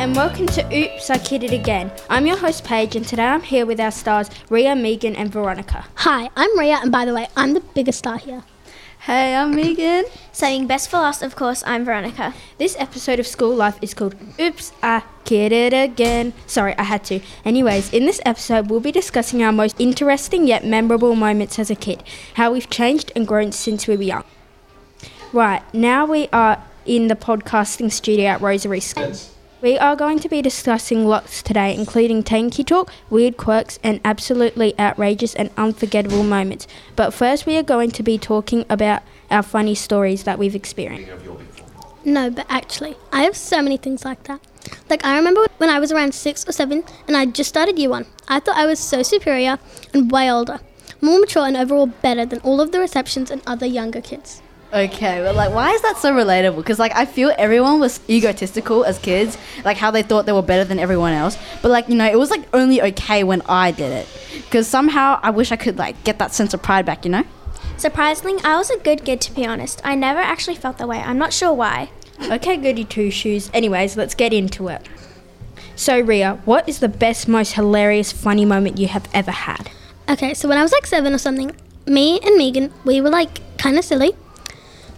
and welcome to Oops, I Kid It Again. I'm your host, Paige, and today I'm here with our stars, Riya, Megan, and Veronica. Hi, I'm Riya, and by the way, I'm the biggest star here. Hey, I'm Megan. Saying best for last, of course, I'm Veronica. This episode of School Life is called Oops, I Kid It Again. Sorry, I had to. Anyways, in this episode, we'll be discussing our most interesting yet memorable moments as a kid, how we've changed and grown since we were young. Right, now we are in the podcasting studio at Rosary School. We are going to be discussing lots today, including tanky talk, weird quirks, and absolutely outrageous and unforgettable moments. But first, we are going to be talking about our funny stories that we've experienced. No, but actually, I have so many things like that. Like, I remember when I was around six or seven and I just started year one. I thought I was so superior and way older, more mature, and overall better than all of the receptions and other younger kids. Okay, but like, why is that so relatable? Because like, I feel everyone was egotistical as kids, like how they thought they were better than everyone else. But like, you know, it was like only okay when I did it. Because somehow I wish I could like get that sense of pride back. You know? Surprisingly, I was a good kid to be honest. I never actually felt that way. I'm not sure why. Okay, goody two shoes. Anyways, let's get into it. So, Riya, what is the best, most hilarious, funny moment you have ever had? Okay, so when I was like seven or something, me and Megan, we were like kind of silly.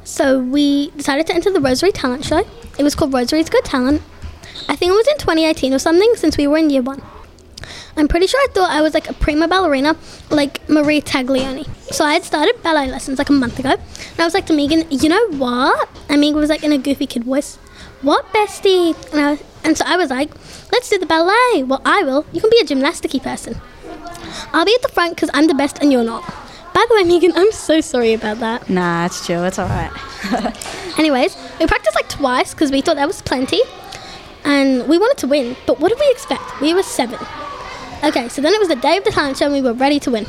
So we decided to enter the Rosary Talent Show. It was called Rosary's Got Talent. I think it was in 2018 or something since we were in year one. I'm pretty sure I thought I was like a prima ballerina, like Marie Taglioni. So I had started ballet lessons like a month ago, and I was like to Megan, you know what? And Megan was like in a goofy kid voice, what bestie? And, I, and so I was like, let's do the ballet. Well, I will. You can be a gymnasticy person. I'll be at the front because I'm the best and you're not. By the way, Megan, I'm so sorry about that. Nah, it's chill. It's alright. Anyways, we practiced like twice because we thought that was plenty. And we wanted to win, but what did we expect? We were seven. Okay, so then it was the day of the talent show and we were ready to win.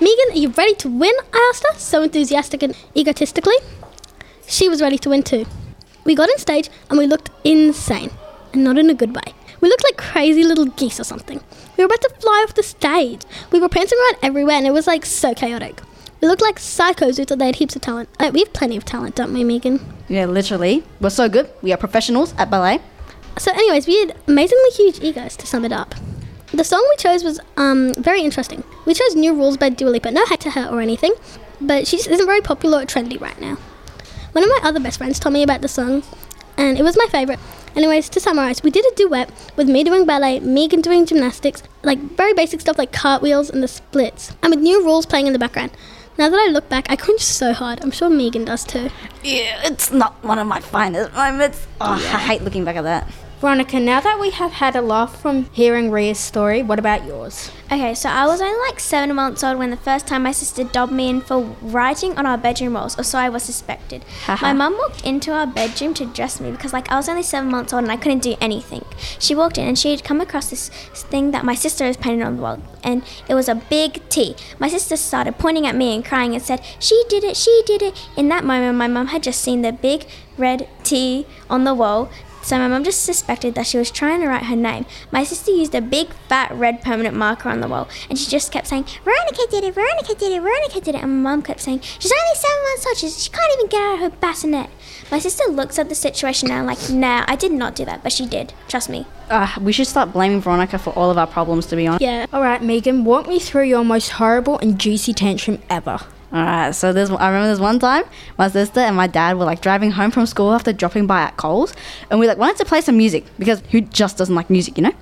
Megan, are you ready to win? I asked her, so enthusiastic and egotistically. She was ready to win too. We got on stage and we looked insane, and not in a good way. We looked like crazy little geese or something. We were about to fly off the stage. We were prancing around everywhere and it was like so chaotic. We looked like psychos who thought they had heaps of talent. Uh, we have plenty of talent, don't we, Megan? yeah, literally, we're so good. We are professionals at ballet. So, anyways, we had amazingly huge egos to sum it up. The song we chose was um, very interesting. We chose New Rules by Dua Lipa. No hate to her or anything, but she just isn't very popular or trendy right now. One of my other best friends told me about the song, and it was my favorite. Anyways, to summarize, we did a duet with me doing ballet, Megan doing gymnastics, like very basic stuff like cartwheels and the splits, and with New Rules playing in the background. Now that I look back, I cringe so hard. I'm sure Megan does too. Yeah, it's not one of my finest moments. Oh, I hate looking back at that. Veronica, now that we have had a laugh from hearing Riya's story, what about yours? Okay, so I was only like seven months old when the first time my sister dobbed me in for writing on our bedroom walls, or so I was suspected. my mum walked into our bedroom to dress me because like I was only seven months old and I couldn't do anything. She walked in and she had come across this thing that my sister has painted on the wall, and it was a big T. My sister started pointing at me and crying and said, "She did it! She did it!" In that moment, my mum had just seen the big red T on the wall. So my mum just suspected that she was trying to write her name. My sister used a big fat red permanent marker on the wall and she just kept saying, Veronica did it, Veronica did it, Veronica did it. And my mum kept saying, She's only seven months old, she's, she can't even get out of her bassinet. My sister looks at the situation now like, nah, I did not do that, but she did. Trust me. Uh, we should start blaming Veronica for all of our problems, to be honest. Yeah. Alright, Megan, walk me through your most horrible and juicy tantrum ever. Alright, so there's I remember there's one time my sister and my dad were like driving home from school after dropping by at Coles and we like wanted to play some music because who just doesn't like music, you know?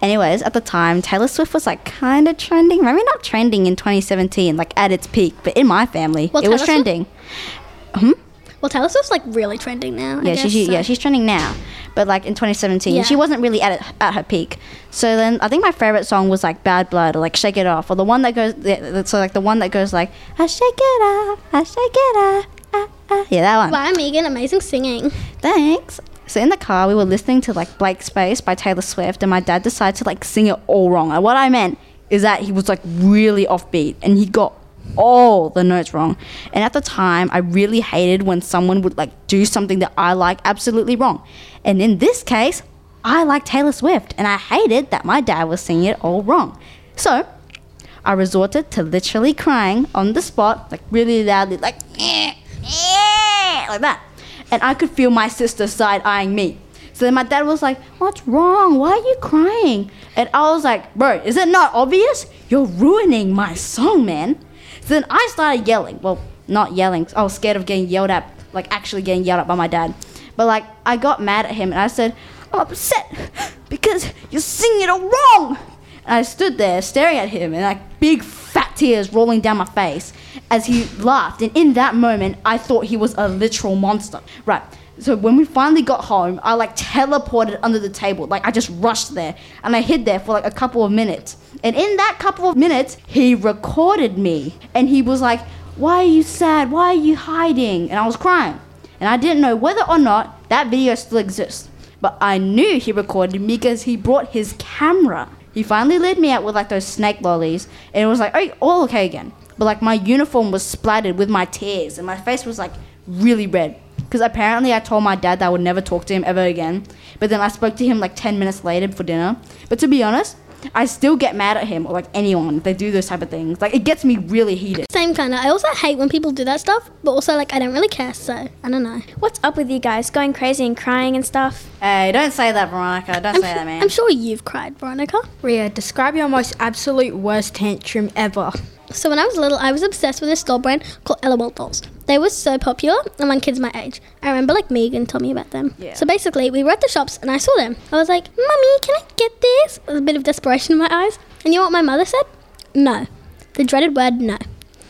Anyways, at the time Taylor Swift was like kind of trending, maybe not trending in 2017 like at its peak, but in my family Well, it was Taylor Swift- trending. Hmm? Well, Taylor Swift's like really trending now. I Yeah, guess, she, she so- yeah, she's trending now. But like in 2017, Yeah. she wasn't really at it, at her peak. So then I think my favorite song was like Bad Blood or like Shake It Off or the one that goes so like the one that goes like I shake it off, I shake it off. Ah, ah. Yeah, that one. Wow, Megan, amazing singing. Thanks. So in the car, we were listening to like Blank Space by Taylor Swift, and my dad decided to like sing it all wrong. And what I meant is that he was like really offbeat, and he got all the notes wrong. And at the time, I really hated when someone would like do something that I like absolutely wrong. And in this case, I like Taylor Swift, and I hated that my dad was singing it all wrong. So I resorted to literally crying on the spot, like really loudly, like "Eh, eh," like that. And I could feel my sister side eyeing me. So then my dad was like, What's wrong? Why are you crying? And I was like, Bro, is it not obvious? You're ruining my song, man. So then I started yelling. Well, not yelling. I was scared of getting yelled at, like actually getting yelled at by my dad. But like, I got mad at him and I said, I'm upset because you're singing it all wrong. And I stood there staring at him and like big fat tears rolling down my face as he laughed. And in that moment, I thought he was a literal monster. Right. So when we finally got home, I like teleported under the table. Like I just rushed there and I hid there for like a couple of minutes. And in that couple of minutes, he recorded me and he was like, Why are you sad? Why are you hiding? And I was crying. And I didn't know whether or not that video still exists. But I knew he recorded me because he brought his camera. He finally led me out with like those snake lollies and it was like, Oh, all okay again. But like my uniform was splattered with my tears and my face was like really red because apparently I told my dad that I would never talk to him ever again. But then I spoke to him like 10 minutes later for dinner. But to be honest, I still get mad at him or like anyone if they do those type of things. Like it gets me really heated. Same kind of. I also hate when people do that stuff, but also like I don't really care, so I don't know. What's up with you guys? Going crazy and crying and stuff? Hey, don't say that, Veronica. Don't I'm, say that, man. I'm sure you've cried, Veronica. Riya, describe your most absolute worst tantrum ever. So when I was little, I was obsessed with this doll brand called LOL dolls. They were so popular among kids my age. I remember like Megan told me about them. Yeah. So basically, we were at the shops and I saw them. I was like, "Mummy, can I get this?" With a bit of desperation in my eyes. And you know what my mother said? No. The dreaded word no.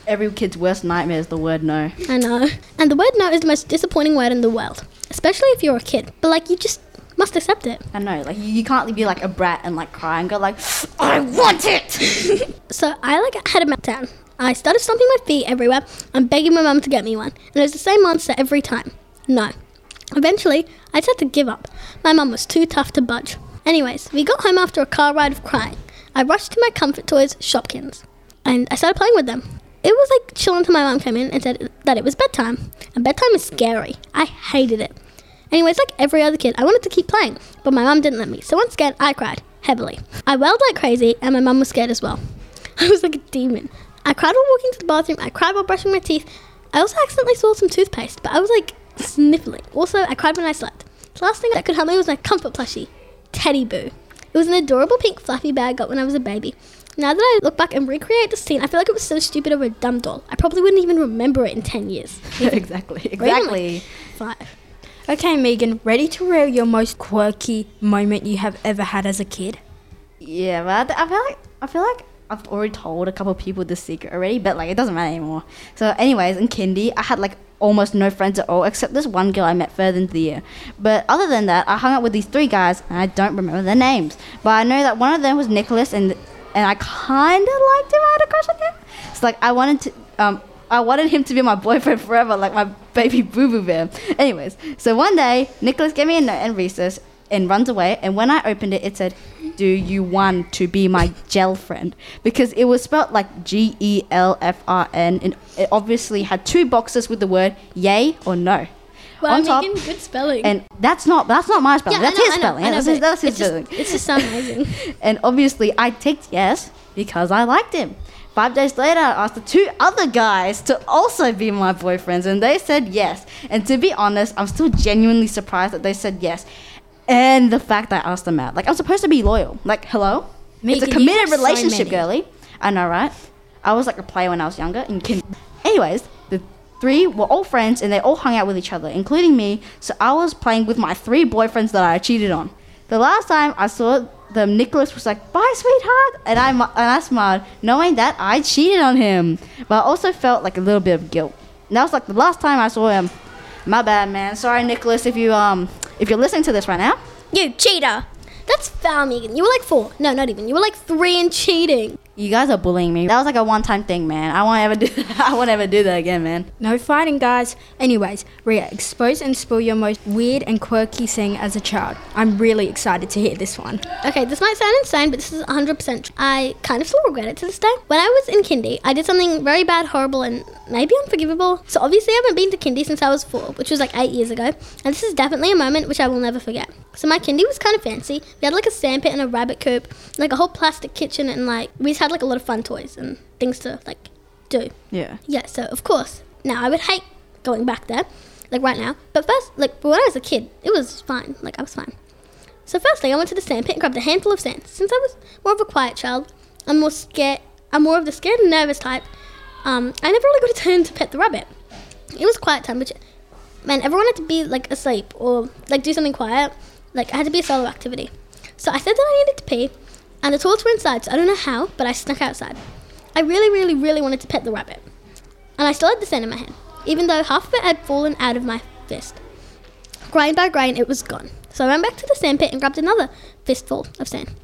Every kid's worst nightmare is the word no. I know. And the word no is the most disappointing word in the world, especially if you're a kid. But like, you just must accept it. I know, like you, can't be like a brat and like cry and go like, I want it. So I like had a meltdown. I started stomping my feet everywhere and begging my mum to get me one. And it was the same answer every time. No. Eventually, I just had to give up. My mum was too tough to budge. Anyways, we got home after a car ride of crying. I rushed to my comfort toys Shopkins and I started playing with them. It was like chill until my mum came in and said that it was bedtime. And bedtime is scary. I hated it. Anyways, like every other kid, I wanted to keep playing, but my mum didn't let me. So once again, I cried heavily. I wailed like crazy, and my mum was scared as well. I was like a demon. I cried while walking to the bathroom. I cried while brushing my teeth. I also accidentally swallowed some toothpaste, but I was like sniffling. Also, I cried when I slept. The last thing that could help me was my comfort plushie, Teddy Boo. It was an adorable pink fluffy bag I got when I was a baby. Now that I look back and recreate the scene, I feel like it was so stupid of a dumb doll. I probably wouldn't even remember it in 10 years. exactly, exactly. like, five. Okay, Megan, ready to reel your most quirky moment you have ever had as a kid? Yeah, but I, feel like I feel like I've already told a couple people this secret already, but like it doesn't matter anymore. So, anyways, in kindy, I had like almost no friends at all, except this one girl I met further into the year. But other than that, I hung out with these three guys, and I don't remember their names. But I know that one of them was Nicholas, and and I kind of liked him. I had a crush on him. So like I wanted to um. I wanted him to be my boyfriend forever, like my baby boo boo bear. Anyways, so one day, Nicholas gave me a note in recess and runs away. And when I opened it, it said, Do you want to be my gel friend? Because it was spelled like G E L F R N. And it obviously had two boxes with the word yay or no. Wow, on top. Good spelling. And that's not that's not my spelling. Yeah, that's know, his know, spelling. Know, that's his, that's his it's just- It's just amazing. And obviously, I ticked yes because I liked him. Five days later, I asked the two other guys to also be my boyfriends, and they said yes. And to be honest, I'm still genuinely surprised that they said yes. And the fact that I asked them out. Like, I'm supposed to be loyal. Like, hello? Megan, it's a committed have so relationship, girly. I know, right? I was like a player when I was younger. And Anyways, the three were all friends, and they all hung out with each other, including me. So I was playing with my three boyfriends that I cheated on. The last time I saw them, Nicholas was like, "Bye, sweetheart," and I and I smiled, knowing that I cheated on him. But I also felt like a little bit of guilt. And that was like the last time I saw him. My bad, man. Sorry, Nicholas, if you um if you're listening to this right now. You cheater! That's foul, Megan. You were like four. No, not even. You were like three and cheating. You guys are bullying me. That was like a one-time thing, man. I won't ever do. I won't ever do that again, man. No fighting, guys. Anyways, Riya, expose and spill your most weird and quirky thing as a child. I'm really excited to hear this one. Okay, this might sound insane, but this is 100% true. I kind of still regret it to this day. When I was in kindy, I did something very bad, horrible, and maybe unforgivable. So obviously, I haven't been to kindy since I was four, which was like eight years ago. And this is definitely a moment which I will never forget. So my kindy was kind of fancy. We had like a sandpit and a rabbit coop, like a whole plastic kitchen, and like we just had like a lot of fun toys and things to like do. Yeah. Yeah, so of course. Now I would hate going back there, like right now. But first, like when I was a kid, it was fine. Like I was fine. So firstly, I went to the sandpit and grabbed a handful of sand. Since I was more of a quiet child, I'm more scared. I'm more of the scared and nervous type. Um, I never really got a turn to pet the rabbit. It was quiet time, which man, everyone had to be like asleep or like do something quiet. Like I had to be a solo activity. So I said that I needed to pee, and the toilets were inside. So I don't know how, but I snuck outside. I really, really, really wanted to pet the rabbit, and I still had the sand in my hand, even though half of it had fallen out of my fist. Grain by grain, it was gone. So I ran back to the sand pit and grabbed another fistful of sand.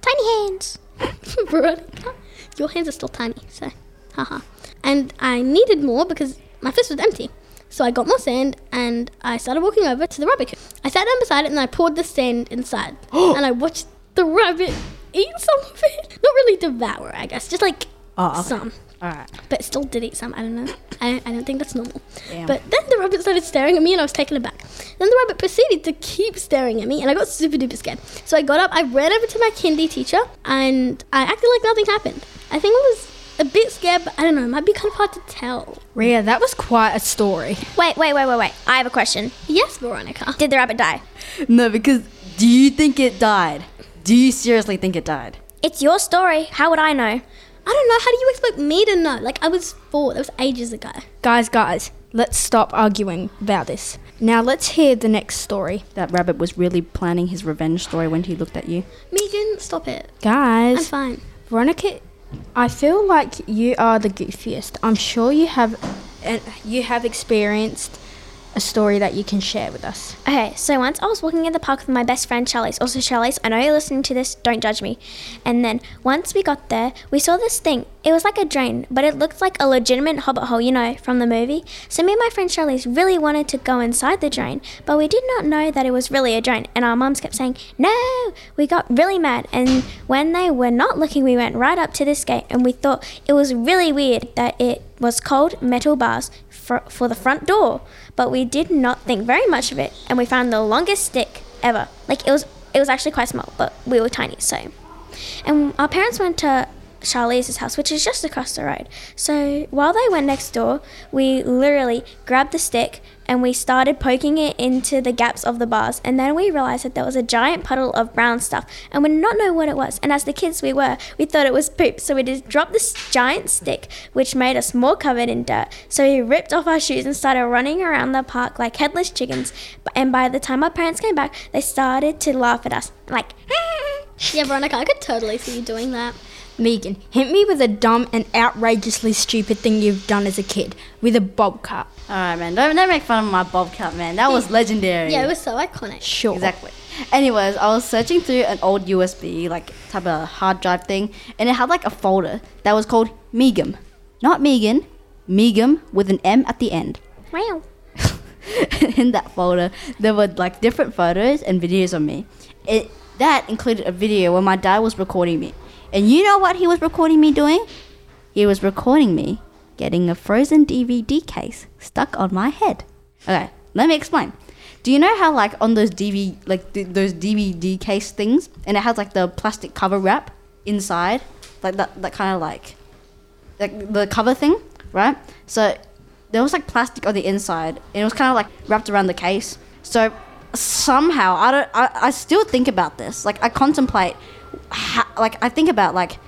Tiny hands. Veronica, your hands are still tiny, so haha. And I needed more because my fist was empty. So I got more sand and I started walking over to the rabbit coop. I sat down beside it and I poured the sand inside. and I watched the rabbit eat some of it. Not really devour, I guess, just like Oh, okay. some. All right. But still did eat some. I don't know. I, I don't think that's normal. Damn. But then the rabbit started staring at me and I was taken aback. Then the rabbit proceeded to keep staring at me and I got super duper scared. So I got up, I ran over to my kindy teacher and I acted like nothing happened. I think I was a bit scared, but I don't know, it might be kind of hard to tell. Riya, that was quite a story. Wait, wait, wait, wait, wait. I have a question. Yes, Veronica. Did the rabbit die? No, because do you think it died? Do you seriously think it died? It's your story. How would I know? I don't know, how do you expect me to know? Like, I was four, that was ages ago. Guys, guys, let's stop arguing about this. Now let's hear the next story. That rabbit was really planning his revenge story when he looked at you. Megan, stop it. Guys. I'm fine. Veronica, I feel like you are the goofiest. I'm sure you have and you have experienced a story that you can share with us. Okay, so once I was walking in the park with my best friend Charlize. Also, Charlize, I know you're listening to this, don't judge me. And then once we got there, we saw this thing. It was like a drain, but it looked like a legitimate hobbit hole, you know, from the movie. So me and my friend Charlize really wanted to go inside the drain, but we did not know that it was really a drain. And our mums kept saying, no! We got really mad. And when they were not looking, we went right up to this gate and we thought it was really weird that it was cold metal bars for, for the front door. But we did not think very much of it, and we found the longest stick ever. Like it was, it was actually quite small, but we were tiny, so. And our parents went to Charlize's house, which is just across the road. So while they went next door, we literally grabbed the stick and we started poking it into the gaps of the bars. And then we realized that there was a giant puddle of brown stuff, and we did not know what it was. And as the kids we were, we thought it was poop. So we just dropped this giant stick, which made us more covered in dirt. So we ripped off our shoes and started running around the park like headless chickens. And by the time our parents came back, they started to laugh at us, like. Yeah, Veronica, I could totally see you doing that. Megan, hit me with a dumb and outrageously stupid thing you've done as a kid with a bob cut. All right, man. Don't, don't make fun of my bob cut, man. That was legendary. Yeah, it was so iconic. Sure. Exactly. Anyways, I was searching through an old USB like type of hard drive thing, and it had like a folder that was called Megum, not Megan, Megum with an M at the end. Wow. in that folder, there were like different photos and videos of me. It that included a video where my dad was recording me, and you know what he was recording me doing? He was recording me getting a frozen DVD case stuck on my head. Okay, let me explain. Do you know how like on those DVD like th- those DVD case things, and it has like the plastic cover wrap inside, like that that kind of like like the cover thing, right? So there was like plastic on the inside, and it was kind of like wrapped around the case. So somehow I don't. I, I still think about this. Like I contemplate. How, like I think about like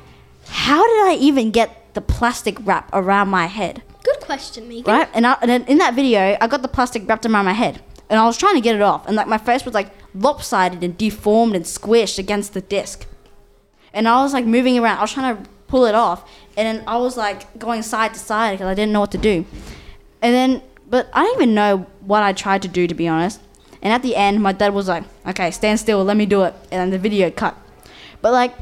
how did I even get the plastic wrap around my head? Good question, Megan. right? And, I, and in that video, I got the plastic wrapped around my head, and I was trying to get it off, and like my face was like lopsided and deformed and squished against the disc, and I was like moving around. I was trying to pull it off, and then I was like going side to side because I didn't know what to do, and then but I don't even know what I tried to do to be honest. And at the end, my dad was like, "Okay, stand still, let me do it," and then the video cut. But like,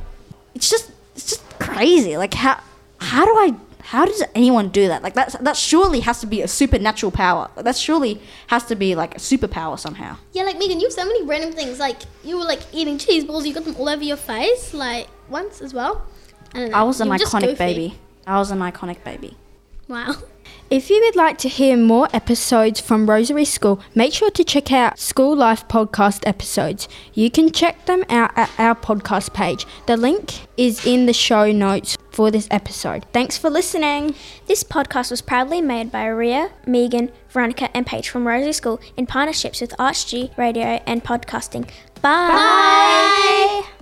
it's just it's just crazy. Like how how do I how does anyone do that? Like that that surely has to be a supernatural power. Like, that surely has to be like a superpower somehow. Yeah, like Megan, you have so many random things. Like you were like eating cheese balls, you got them all over your face, like once as well. I. I was an iconic baby. I was an iconic baby. Wow. If you would like to hear more episodes from Rosary School, make sure to check out School Life podcast episodes. You can check them out at our podcast page. The link is in the show notes for this episode. Thanks for listening. This podcast was proudly made by Riya, Megan, Veronica, and Paige from Rosary School in partnerships with ArchD Radio and Podcasting. Bye. Bye.